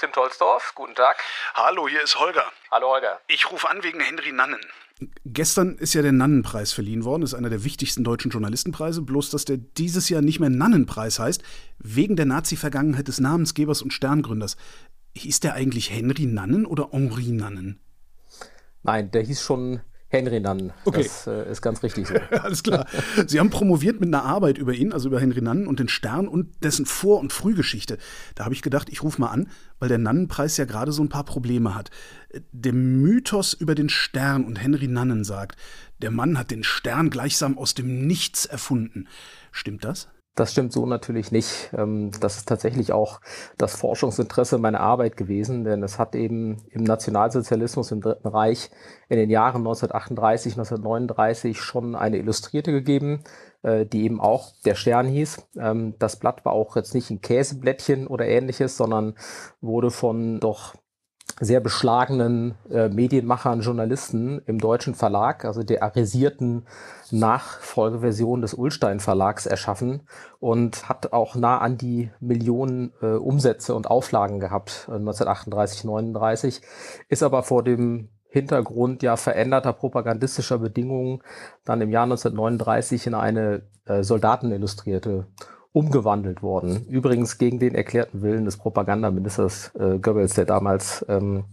Tim Tolsdorf, guten Tag. Hallo, hier ist Holger. Hallo Holger. Ich rufe an wegen Henry Nannen. Gestern ist ja der Nannenpreis verliehen worden, ist einer der wichtigsten deutschen Journalistenpreise, bloß dass der dieses Jahr nicht mehr Nannenpreis heißt, wegen der Nazi-Vergangenheit des Namensgebers und Sterngründers. Hieß der eigentlich Henry Nannen oder Henri Nannen? Nein, der hieß schon Henry Nannen. Okay. Das äh, ist ganz richtig so. Alles klar. Sie haben promoviert mit einer Arbeit über ihn, also über Henry Nannen und den Stern und dessen Vor- und Frühgeschichte. Da habe ich gedacht, ich rufe mal an, weil der Nannenpreis ja gerade so ein paar Probleme hat. Der Mythos über den Stern und Henry Nannen sagt, der Mann hat den Stern gleichsam aus dem Nichts erfunden. Stimmt das? Das stimmt so natürlich nicht. Ähm, das ist tatsächlich auch das Forschungsinteresse meiner Arbeit gewesen, denn es hat eben im Nationalsozialismus im Dritten Reich in den Jahren 1938, 1939 schon eine Illustrierte gegeben, äh, die eben auch der Stern hieß. Ähm, das Blatt war auch jetzt nicht ein Käseblättchen oder ähnliches, sondern wurde von doch sehr beschlagenen äh, Medienmachern, Journalisten im deutschen Verlag, also der arisierten Nachfolgeversion des Ullstein Verlags erschaffen und hat auch nah an die Millionen äh, Umsätze und Auflagen gehabt äh, 1938, 39, ist aber vor dem Hintergrund ja veränderter propagandistischer Bedingungen dann im Jahr 1939 in eine äh, Soldatenillustrierte umgewandelt worden. Übrigens gegen den erklärten Willen des Propagandaministers äh, Goebbels, der damals ähm,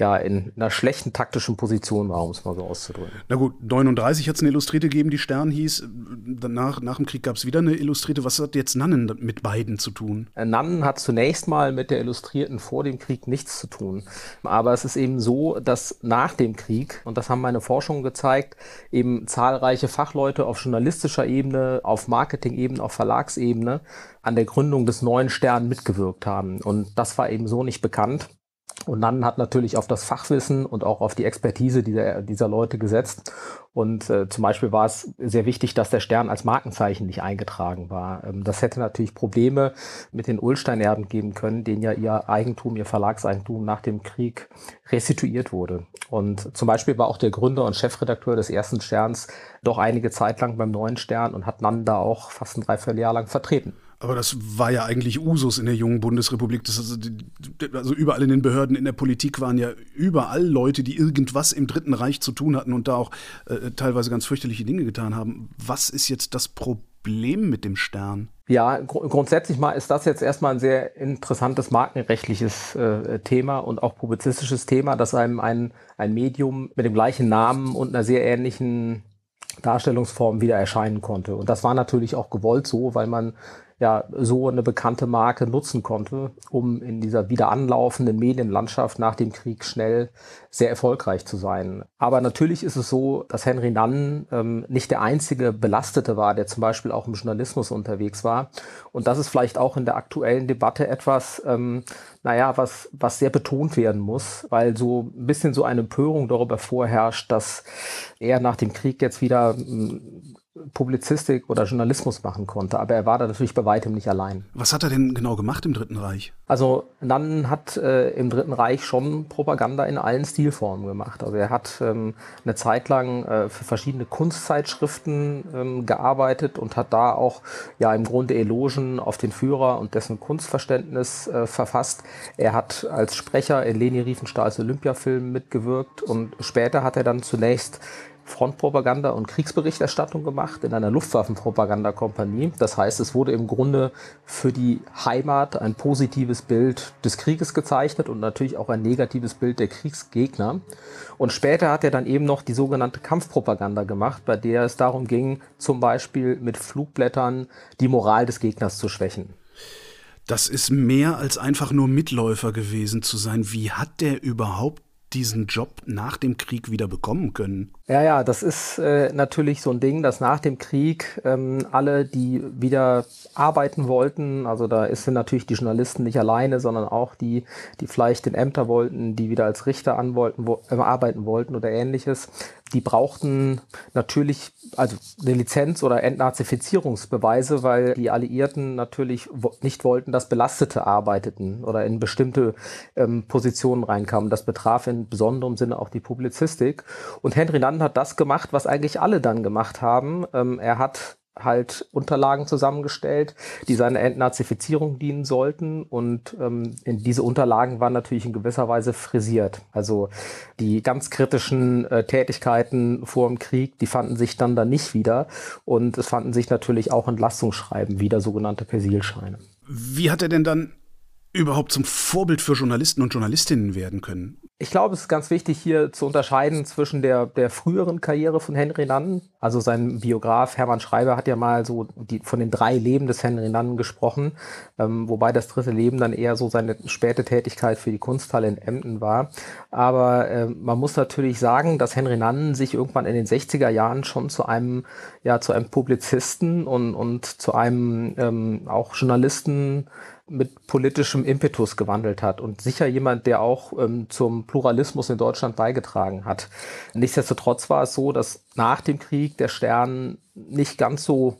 ja in einer schlechten taktischen Position war, um es mal so auszudrücken. Na gut, 39 hat es eine Illustrierte gegeben, die Stern hieß. Danach, nach dem Krieg gab es wieder eine Illustrierte. Was hat jetzt Nannen mit beiden zu tun? Äh, Nannen hat zunächst mal mit der Illustrierten vor dem Krieg nichts zu tun. Aber es ist eben so, dass nach dem Krieg, und das haben meine Forschungen gezeigt, eben zahlreiche Fachleute auf journalistischer Ebene, auf Marketing-Ebene, auf Verlagsebene an der Gründung des neuen Stern mitgewirkt haben. Und das war eben so nicht bekannt. Und Nannen hat natürlich auf das Fachwissen und auch auf die Expertise dieser, dieser Leute gesetzt. Und äh, zum Beispiel war es sehr wichtig, dass der Stern als Markenzeichen nicht eingetragen war. Ähm, das hätte natürlich Probleme mit den Ulstein-Erben geben können, denen ja ihr Eigentum, ihr Verlagseigentum nach dem Krieg restituiert wurde. Und zum Beispiel war auch der Gründer und Chefredakteur des ersten Sterns doch einige Zeit lang beim neuen Stern und hat Nannen da auch fast ein Dreivierteljahr lang vertreten. Aber das war ja eigentlich Usus in der jungen Bundesrepublik. Also, also, überall in den Behörden, in der Politik waren ja überall Leute, die irgendwas im Dritten Reich zu tun hatten und da auch äh, teilweise ganz fürchterliche Dinge getan haben. Was ist jetzt das Problem mit dem Stern? Ja, gr grundsätzlich mal ist das jetzt erstmal ein sehr interessantes markenrechtliches äh, Thema und auch publizistisches Thema, dass einem ein, ein Medium mit dem gleichen Namen und einer sehr ähnlichen Darstellungsform wieder erscheinen konnte. Und das war natürlich auch gewollt so, weil man ja so eine bekannte Marke nutzen konnte, um in dieser wieder anlaufenden Medienlandschaft nach dem Krieg schnell sehr erfolgreich zu sein. Aber natürlich ist es so, dass Henry Nannen ähm, nicht der einzige Belastete war, der zum Beispiel auch im Journalismus unterwegs war. Und das ist vielleicht auch in der aktuellen Debatte etwas, ähm, naja, was, was sehr betont werden muss, weil so ein bisschen so eine Empörung darüber vorherrscht, dass er nach dem Krieg jetzt wieder Publizistik oder Journalismus machen konnte. Aber er war da natürlich bei weitem nicht allein. Was hat er denn genau gemacht im Dritten Reich? Also Nannen hat äh, im Dritten Reich schon Propaganda in allen Stilformen gemacht. Also er hat ähm, eine Zeit lang äh, für verschiedene Kunstzeitschriften ähm, gearbeitet und hat da auch ja im Grunde Elogen auf den Führer und dessen Kunstverständnis äh, verfasst. Er hat als Sprecher in Leni Riefenstahls Olympiafilm mitgewirkt und später hat er dann zunächst Frontpropaganda und Kriegsberichterstattung gemacht in einer Luftwaffenpropagandakompanie. Das heißt, es wurde im Grunde für die Heimat ein positives Bild des Krieges gezeichnet und natürlich auch ein negatives Bild der Kriegsgegner. Und später hat er dann eben noch die sogenannte Kampfpropaganda gemacht, bei der es darum ging, zum Beispiel mit Flugblättern die Moral des Gegners zu schwächen. Das ist mehr als einfach nur Mitläufer gewesen zu sein. Wie hat der überhaupt diesen Job nach dem Krieg wieder bekommen können? Ja, ja, das ist äh, natürlich so ein Ding, dass nach dem Krieg ähm, alle, die wieder arbeiten wollten, also da sind natürlich die Journalisten nicht alleine, sondern auch die, die vielleicht in Ämter wollten, die wieder als Richter anwollten, wo, äh, arbeiten wollten oder ähnliches, die brauchten natürlich also eine Lizenz oder Entnazifizierungsbeweise, weil die Alliierten natürlich nicht wollten, dass Belastete arbeiteten oder in bestimmte ähm, Positionen reinkamen. Das betraf in besonderem Sinne auch die Publizistik. Und Henry Nand hat das gemacht, was eigentlich alle dann gemacht haben. Ähm, er hat halt Unterlagen zusammengestellt, die seiner Entnazifizierung dienen sollten. Und ähm, in diese Unterlagen waren natürlich in gewisser Weise frisiert. Also die ganz kritischen äh, Tätigkeiten vor dem Krieg, die fanden sich dann da nicht wieder. Und es fanden sich natürlich auch Entlastungsschreiben wieder, sogenannte Persilscheine. Wie hat er denn dann überhaupt zum Vorbild für Journalisten und Journalistinnen werden können? Ich glaube, es ist ganz wichtig hier zu unterscheiden zwischen der, der früheren Karriere von Henry Nannen. Also sein Biograf Hermann Schreiber hat ja mal so die, von den drei Leben des Henry Nannen gesprochen, ähm, wobei das dritte Leben dann eher so seine späte Tätigkeit für die Kunsthalle in Emden war. Aber äh, man muss natürlich sagen, dass Henry Nannen sich irgendwann in den 60er Jahren schon zu einem, ja, zu einem Publizisten und, und zu einem ähm, auch Journalisten mit politischem Impetus gewandelt hat und sicher jemand, der auch ähm, zum Pluralismus in Deutschland beigetragen hat. Nichtsdestotrotz war es so, dass nach dem Krieg der Stern nicht ganz so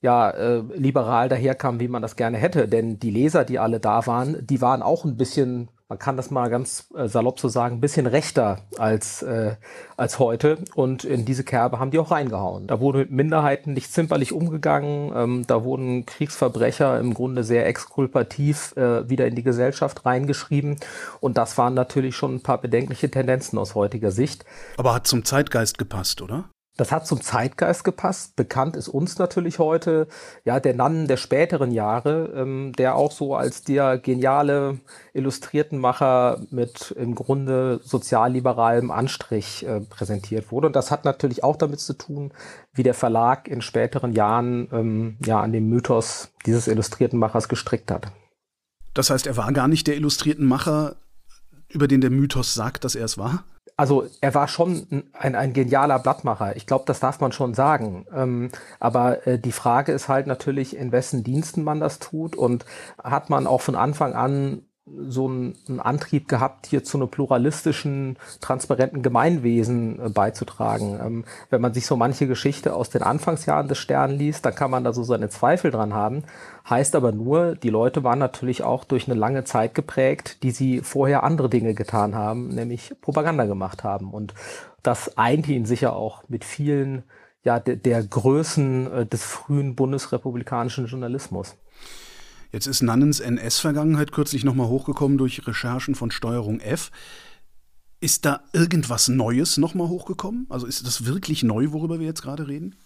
ja, äh, liberal daherkam, wie man das gerne hätte. Denn die Leser, die alle da waren, die waren auch ein bisschen man kann das mal ganz äh, salopp so sagen, ein bisschen rechter als, äh, als heute. Und in diese Kerbe haben die auch reingehauen. Da wurde mit Minderheiten nicht zimperlich umgegangen. Ähm, da wurden Kriegsverbrecher im Grunde sehr exkulpativ äh, wieder in die Gesellschaft reingeschrieben. Und das waren natürlich schon ein paar bedenkliche Tendenzen aus heutiger Sicht. Aber hat zum Zeitgeist gepasst, oder? Das hat zum Zeitgeist gepasst. Bekannt ist uns natürlich heute, ja, der Nannen der späteren Jahre, ähm, der auch so als der geniale Illustriertenmacher mit im Grunde sozialliberalem Anstrich äh, präsentiert wurde. Und das hat natürlich auch damit zu tun, wie der Verlag in späteren Jahren ähm, ja an dem Mythos dieses Illustriertenmachers gestrickt hat. Das heißt, er war gar nicht der Illustriertenmacher, über den der Mythos sagt, dass er es war? Also er war schon ein, ein genialer Blattmacher. Ich glaube, das darf man schon sagen. Ähm, aber äh, die Frage ist halt natürlich, in wessen Diensten man das tut und hat man auch von Anfang an so einen, Antrieb gehabt, hier zu einem pluralistischen, transparenten Gemeinwesen äh, beizutragen. Ähm, wenn man sich so manche Geschichte aus den Anfangsjahren des Stern liest, dann kann man da so seine Zweifel dran haben. Heißt aber nur, die Leute waren natürlich auch durch eine lange Zeit geprägt, die sie vorher andere Dinge getan haben, nämlich Propaganda gemacht haben. Und das eint ihn sicher auch mit vielen ja, der, der Größen äh, des frühen bundesrepublikanischen Journalismus. Jetzt ist Nannens NS-Vergangenheit kürzlich nochmal hochgekommen durch Recherchen von Steuerung F. Ist da irgendwas Neues nochmal hochgekommen? Also ist das wirklich neu, worüber wir jetzt gerade reden?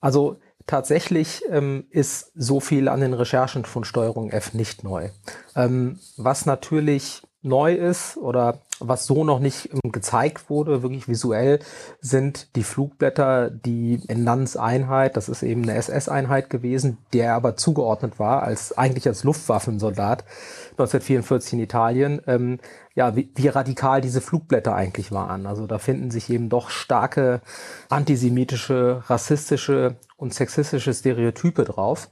Also tatsächlich ähm, ist so viel an den Recherchen von Steuerung F nicht neu. Ähm, was natürlich neu ist oder was so noch nicht ähm, gezeigt wurde, wirklich visuell, sind die Flugblätter, die in Nanns Einheit, das ist eben eine SS-Einheit gewesen, der aber zugeordnet war, als eigentlich als Luftwaffensoldat 1944 in Italien, ähm, ja, wie, wie radikal diese Flugblätter eigentlich waren. Also da finden sich eben doch starke antisemitische, rassistische und sexistische Stereotype drauf.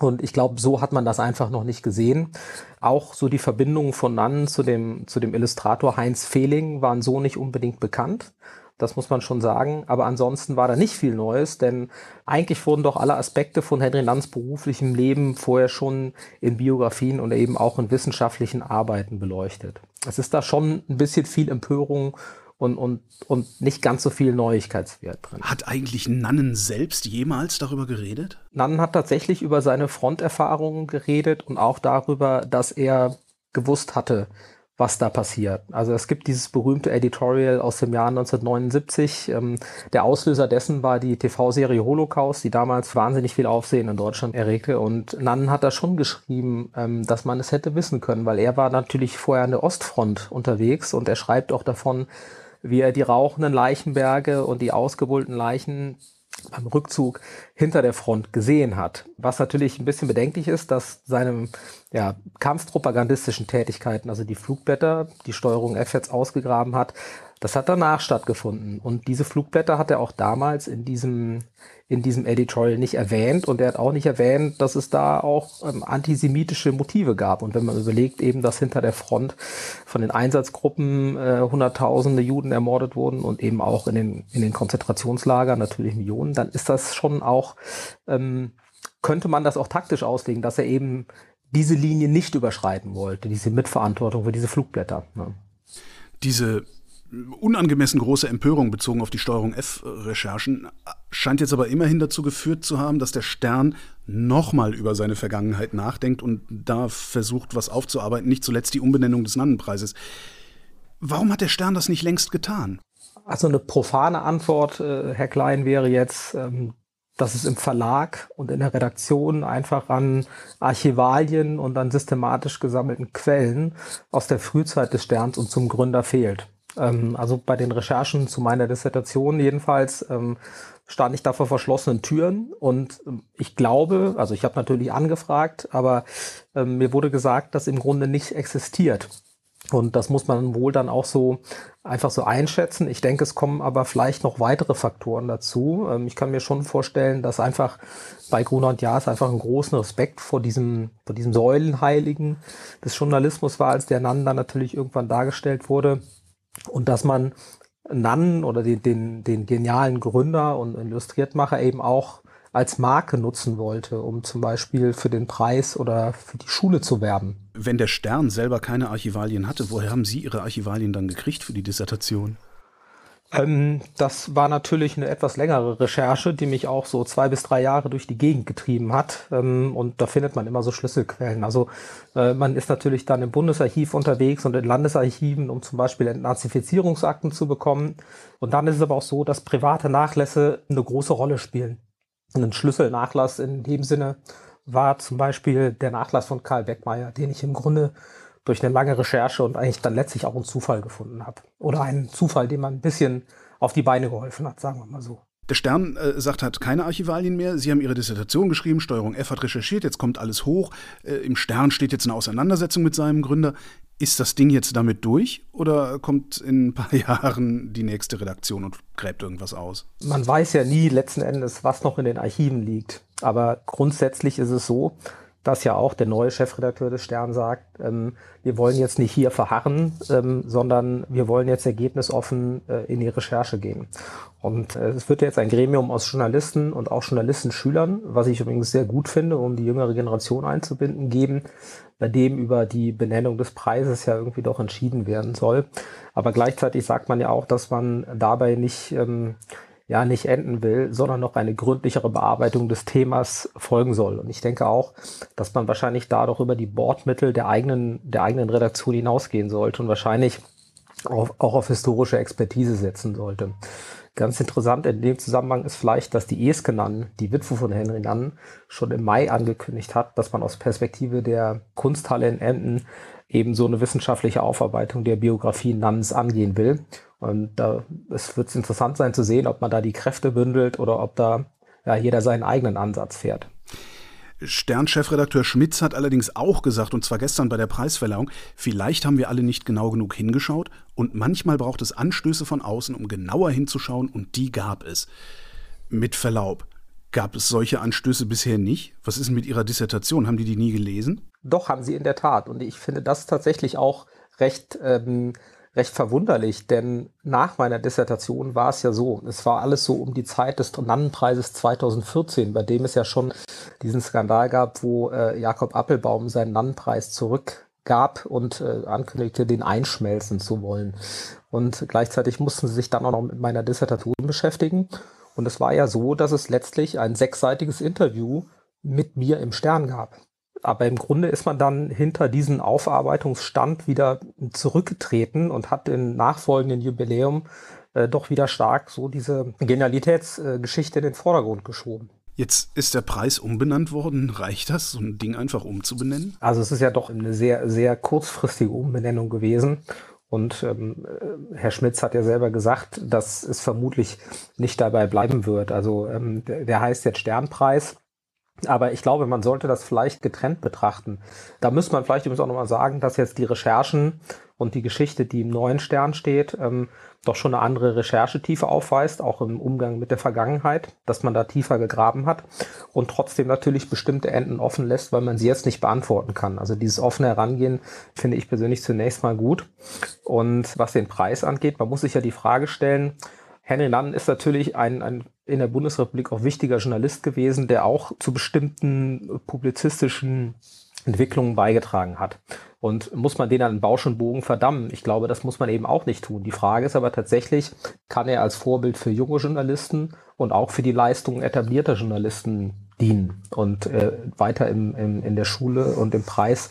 Und ich glaube, so hat man das einfach noch nicht gesehen. Auch so die Verbindungen von Nannen zu dem, zu dem Illustrator Heinz Fehling waren so nicht unbedingt bekannt. Das muss man schon sagen. Aber ansonsten war da nicht viel Neues, denn eigentlich wurden doch alle Aspekte von Henry Nanns beruflichem Leben vorher schon in Biografien und eben auch in wissenschaftlichen Arbeiten beleuchtet. Es ist da schon ein bisschen viel Empörung und, und, und nicht ganz so viel Neuigkeitswert drin. Hat eigentlich Nannen selbst jemals darüber geredet? Nannen hat tatsächlich über seine Fronterfahrungen geredet und auch darüber, dass er gewusst hatte, was da passiert. Also es gibt dieses berühmte Editorial aus dem Jahr 1979. Ähm, der Auslöser dessen war die TV-Serie Holocaust, die damals wahnsinnig viel Aufsehen in Deutschland erregte. Und Nannen hat da schon geschrieben, ähm, dass man es hätte wissen können, weil er war natürlich vorher an der Ostfront unterwegs und er schreibt auch davon, wie er die rauchenden Leichenberge und die ausgebullten Leichen beim Rückzug hinter der Front gesehen hat. Was natürlich ein bisschen bedenklich ist, dass seine ja, kampfpropagandistischen Tätigkeiten, also die Flugblätter, die Steuerung F jetzt ausgegraben hat, das hat danach stattgefunden. Und diese Flugblätter hat er auch damals in diesem, in diesem Editorial nicht erwähnt. Und er hat auch nicht erwähnt, dass es da auch ähm, antisemitische Motive gab. Und wenn man überlegt eben, dass hinter der Front von den Einsatzgruppen äh, Hunderttausende Juden ermordet wurden und eben auch in den, in den Konzentrationslagern natürlich Millionen, dann ist das schon auch, ähm, könnte man das auch taktisch auslegen, dass er eben diese Linie nicht überschreiten wollte, diese Mitverantwortung für diese Flugblätter. Ne? Diese unangemessen große Empörung bezogen auf die Steuerung F-Recherchen, scheint jetzt aber immerhin dazu geführt zu haben, dass der Stern nochmal über seine Vergangenheit nachdenkt und da versucht, was aufzuarbeiten, nicht zuletzt die Umbenennung des Nannenpreises. Warum hat der Stern das nicht längst getan? Also eine profane Antwort, äh, Herr Klein, wäre jetzt, ähm, dass es im Verlag und in der Redaktion einfach an Archivalien und an systematisch gesammelten Quellen aus der Frühzeit des Sterns und zum Gründer fehlt. Ähm, also bei den Recherchen zu meiner Dissertation jedenfalls ähm, stand ich da vor verschlossenen Türen und ähm, ich glaube, also ich habe natürlich angefragt, aber ähm, mir wurde gesagt, dass im Grunde nichts existiert. Und das muss man wohl dann auch so einfach so einschätzen. Ich denke, es kommen aber vielleicht noch weitere Faktoren dazu. Ähm, ich kann mir schon vorstellen, dass einfach bei Gruner und Jahr einfach einen großen Respekt vor diesem, vor diesem Säulenheiligen des Journalismus war, als der Nann dann natürlich irgendwann dargestellt wurde. Und dass man Nann oder den, den, den genialen Gründer und Illustriertmacher eben auch als Marke nutzen wollte, um zum Beispiel für den Preis oder für die Schule zu werben. Wenn der Stern selber keine Archivalien hatte, woher haben Sie Ihre Archivalien dann gekriegt für die Dissertation? Ähm, das war natürlich eine etwas längere Recherche, die mich auch so zwei bis drei Jahre durch die Gegend getrieben hat. Ähm, und da findet man immer so Schlüsselquellen. Also äh, man ist natürlich dann im Bundesarchiv unterwegs und in Landesarchiven, um zum Beispiel Entnazifizierungsakten zu bekommen. Und dann ist es aber auch so, dass private Nachlässe eine große Rolle spielen ein Schlüsselnachlass in dem Sinne war zum Beispiel der Nachlass von Karl Beckmeier, den ich im Grunde durch eine lange Recherche und eigentlich dann letztlich auch einen Zufall gefunden habe. Oder einen Zufall, dem man ein bisschen auf die Beine geholfen hat, sagen wir mal so. Der Stern äh, sagt, hat keine Archivalien mehr. Sie haben Ihre Dissertation geschrieben, Steuerung F hat recherchiert, jetzt kommt alles hoch. Äh, Im Stern steht jetzt eine Auseinandersetzung mit seinem Gründer. Ist das Ding jetzt damit durch oder kommt in ein paar Jahren die nächste Redaktion und gräbt irgendwas aus? Man weiß ja nie letzten Endes, was noch in den Archiven liegt. Aber grundsätzlich ist es so, dass ja auch der neue Chefredakteur des Stern sagt, ähm, wir wollen jetzt nicht hier verharren, ähm, sondern wir wollen jetzt ergebnisoffen äh, in die Recherche gehen. Und äh, es wird jetzt ein Gremium aus Journalisten und auch Journalistenschülern, was ich übrigens sehr gut finde, um die jüngere Generation einzubinden, geben, bei dem über die Benennung des Preises ja irgendwie doch entschieden werden soll. Aber gleichzeitig sagt man ja auch, dass man dabei nicht ähm, ja nicht enden will, sondern noch eine gründlichere Bearbeitung des Themas folgen soll. Und ich denke auch, dass man wahrscheinlich da doch über die Bordmittel der eigenen, der eigenen Redaktion hinausgehen sollte und wahrscheinlich auf, auch auf historische Expertise setzen sollte. Ganz interessant in dem Zusammenhang ist vielleicht, dass die Eske Nann, die Witwe von Henry Nann, schon im Mai angekündigt hat, dass man aus Perspektive der Kunsthalle in Emden eben so eine wissenschaftliche Aufarbeitung der Biografie Nanns angehen will. Und da es wird interessant sein zu sehen, ob man da die Kräfte bündelt oder ob da ja, jeder seinen eigenen Ansatz fährt. Stern-Chefredakteur Schmitz hat allerdings auch gesagt, und zwar gestern bei der Preisverleihung, vielleicht haben wir alle nicht genau genug hingeschaut und manchmal braucht es Anstöße von außen, um genauer hinzuschauen und die gab es. Mit Verlaub, gab es solche Anstöße bisher nicht? Was ist mit Ihrer Dissertation? Haben die die nie gelesen? Doch, haben sie in der Tat. Und ich finde das tatsächlich auch recht ähm, recht verwunderlich, denn nach meiner Dissertation war es ja so, es war alles so um die Zeit des Nannenpreises 2014, bei dem es ja schon diesen Skandal gab, wo äh, Jakob Appelbaum seinen Nannenpreis zurückgab und äh, ankündigte, den einschmelzen zu wollen. Und gleichzeitig mussten sie sich dann auch noch mit meiner Dissertation beschäftigen. Und es war ja so, dass es letztlich ein sechsseitiges Interview mit mir im Stern gab aber im Grunde ist man dann hinter diesen Aufarbeitungsstand wieder zurückgetreten und hat im nachfolgenden Jubiläum äh, doch wieder stark so diese Genialitätsgeschichte in den Vordergrund geschoben. Jetzt ist der Preis umbenannt worden. Reicht das, so ein Ding einfach umzubenennen? Also es ist ja doch eine sehr, sehr kurzfristige Umbenennung gewesen. Und ähm, äh, Herr Schmitz hat ja selber gesagt, dass es vermutlich nicht dabei bleiben wird. Also ähm, der, der heißt jetzt Sternpreis. Aber ich glaube, man sollte das vielleicht getrennt betrachten. Da müsste man vielleicht übrigens auch nochmal sagen, dass jetzt die Recherchen und die Geschichte, die im neuen Stern steht, ähm, doch schon eine andere Recherchetiefe aufweist, auch im Umgang mit der Vergangenheit, dass man da tiefer gegraben hat und trotzdem natürlich bestimmte Enden offen lässt, weil man sie jetzt nicht beantworten kann. Also dieses offene Herangehen finde ich persönlich zunächst mal gut. Und was den Preis angeht, man muss sich ja die Frage stellen, Henry Nann ist natürlich ein, ein in der Bundesrepublik auch wichtiger Journalist gewesen, der auch zu bestimmten publizistischen Entwicklungen beigetragen hat. Und muss man den an Bausch und Bogen verdammen? Ich glaube, das muss man eben auch nicht tun. Die Frage ist aber tatsächlich, kann er als Vorbild für junge Journalisten und auch für die Leistungen etablierter Journalisten dienen und äh, weiter im, im, in der Schule und im Preis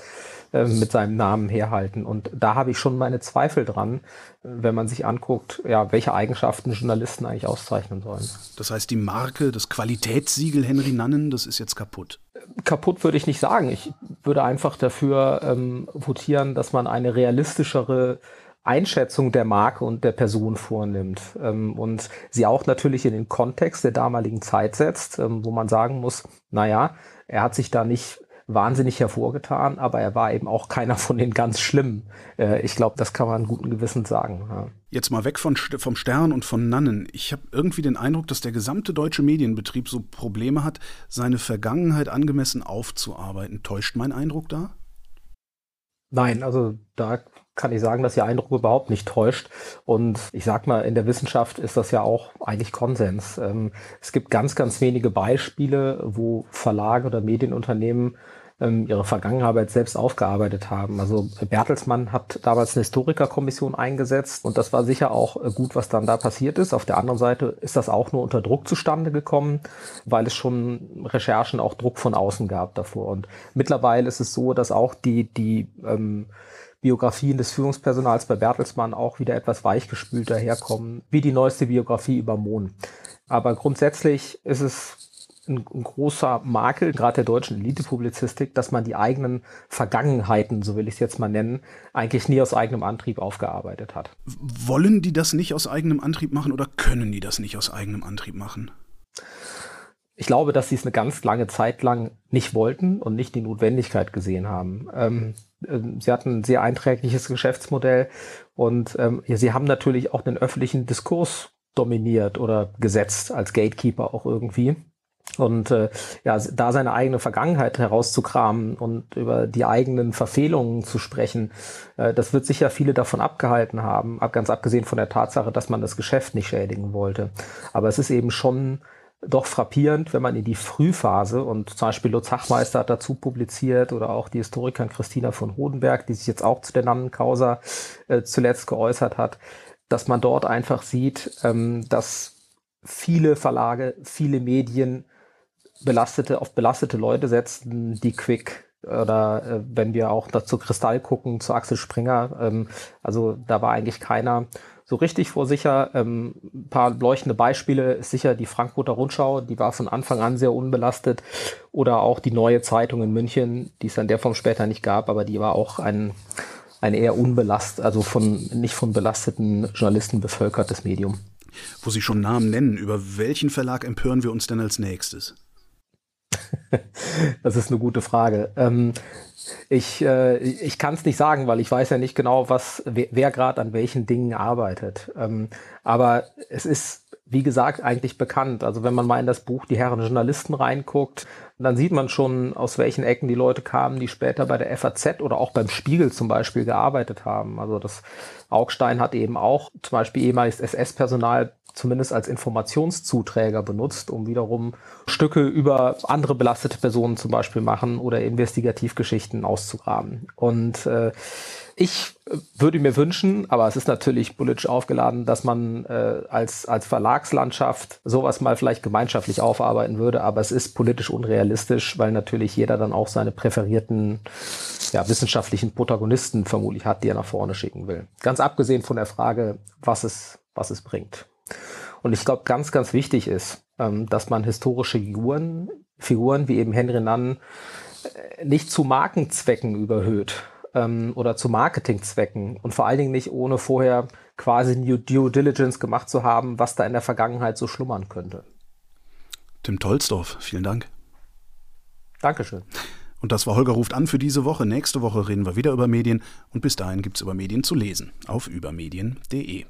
äh, mit seinem Namen herhalten. Und da habe ich schon meine Zweifel dran, wenn man sich anguckt, ja, welche Eigenschaften Journalisten eigentlich auszeichnen sollen. Das heißt, die Marke, das Qualitätssiegel Henry Nannen, das ist jetzt kaputt. Kaputt würde ich nicht sagen. Ich würde einfach dafür ähm, votieren, dass man eine realistischere Einschätzung der Marke und der Person vornimmt ähm, und sie auch natürlich in den Kontext der damaligen Zeit setzt, ähm, wo man sagen muss, naja, er hat sich da nicht wahnsinnig hervorgetan, aber er war eben auch keiner von den ganz schlimmen. Äh, ich glaube, das kann man guten Gewissens sagen. Ja. Jetzt mal weg von, vom Stern und von Nannen. Ich habe irgendwie den Eindruck, dass der gesamte deutsche Medienbetrieb so Probleme hat, seine Vergangenheit angemessen aufzuarbeiten. Täuscht mein Eindruck da? Nein, also da kann ich sagen, dass Ihr Eindruck überhaupt nicht täuscht. Und ich sag mal, in der Wissenschaft ist das ja auch eigentlich Konsens. Ähm, es gibt ganz, ganz wenige Beispiele, wo Verlage oder Medienunternehmen ähm, ihre Vergangenheit selbst aufgearbeitet haben. Also Bertelsmann hat damals eine Historikerkommission eingesetzt und das war sicher auch äh, gut, was dann da passiert ist. Auf der anderen Seite ist das auch nur unter Druck zustande gekommen, weil es schon Recherchen auch Druck von außen gab davor. Und mittlerweile ist es so, dass auch die, die ähm, Biografien des Führungspersonals bei Bertelsmann auch wieder etwas weichgespült daherkommen, wie die neueste Biografie über Mohn. Aber grundsätzlich ist es ein, ein großer Makel, gerade der deutschen Elite-Publizistik, dass man die eigenen Vergangenheiten, so will ich es jetzt mal nennen, eigentlich nie aus eigenem Antrieb aufgearbeitet hat. Wollen die das nicht aus eigenem Antrieb machen oder können die das nicht aus eigenem Antrieb machen? Ich glaube, dass sie es eine ganz lange Zeit lang nicht wollten und nicht die Notwendigkeit gesehen haben. Ähm, sie hatten ein sehr einträgliches Geschäftsmodell und ähm, ja, sie haben natürlich auch den öffentlichen Diskurs dominiert oder gesetzt als Gatekeeper auch irgendwie. Und äh, ja, da seine eigene Vergangenheit herauszukramen und über die eigenen Verfehlungen zu sprechen, äh, das wird sicher viele davon abgehalten haben, ganz abgesehen von der Tatsache, dass man das Geschäft nicht schädigen wollte. Aber es ist eben schon doch frappierend, wenn man in die Frühphase und zum Beispiel Lutz Hachmeister hat dazu publiziert oder auch die Historikerin Christina von Hodenberg, die sich jetzt auch zu der Nannenkausa äh, zuletzt geäußert hat, dass man dort einfach sieht, ähm, dass viele Verlage, viele Medien belastete, auf belastete Leute setzten, die Quick oder äh, wenn wir auch dazu Kristall gucken, zu Axel Springer, ähm, also da war eigentlich keiner so richtig vor sicher. Ähm, paar leuchtende Beispiele ist sicher die Frankfurter Rundschau, die war von Anfang an sehr unbelastet. Oder auch die neue Zeitung in München, die es in der Form später nicht gab, aber die war auch ein, ein eher unbelastet, also von nicht von belasteten Journalisten bevölkertes Medium. Wo Sie schon Namen nennen, über welchen Verlag empören wir uns denn als nächstes? das ist eine gute Frage. Ähm, ich, äh, ich kann es nicht sagen, weil ich weiß ja nicht genau, was wer, wer gerade an welchen Dingen arbeitet. Ähm, aber es ist wie gesagt, eigentlich bekannt. Also wenn man mal in das Buch Die Herren Journalisten reinguckt, dann sieht man schon, aus welchen Ecken die Leute kamen, die später bei der FAZ oder auch beim Spiegel zum Beispiel gearbeitet haben. Also das Augstein hat eben auch zum Beispiel ehemaliges SS-Personal zumindest als Informationszuträger benutzt, um wiederum Stücke über andere belastete Personen zum Beispiel machen oder Investigativgeschichten auszugraben. Und äh, ich würde mir wünschen, aber es ist natürlich politisch aufgeladen, dass man äh, als, als Verlagslandschaft sowas mal vielleicht gemeinschaftlich aufarbeiten würde, aber es ist politisch unrealistisch, weil natürlich jeder dann auch seine präferierten ja, wissenschaftlichen Protagonisten vermutlich hat, die er nach vorne schicken will. Ganz abgesehen von der Frage, was es, was es bringt. Und ich glaube, ganz, ganz wichtig ist, ähm, dass man historische Figuren, Figuren wie eben Henry Nunn äh, nicht zu Markenzwecken überhöht ähm, oder zu Marketingzwecken und vor allen Dingen nicht ohne vorher quasi New Due Diligence gemacht zu haben, was da in der Vergangenheit so schlummern könnte. Tim Tolsdorf, vielen Dank. Dankeschön. Und das war Holger ruft an für diese Woche. Nächste Woche reden wir wieder über Medien und bis dahin gibt es über Medien zu lesen auf übermedien.de.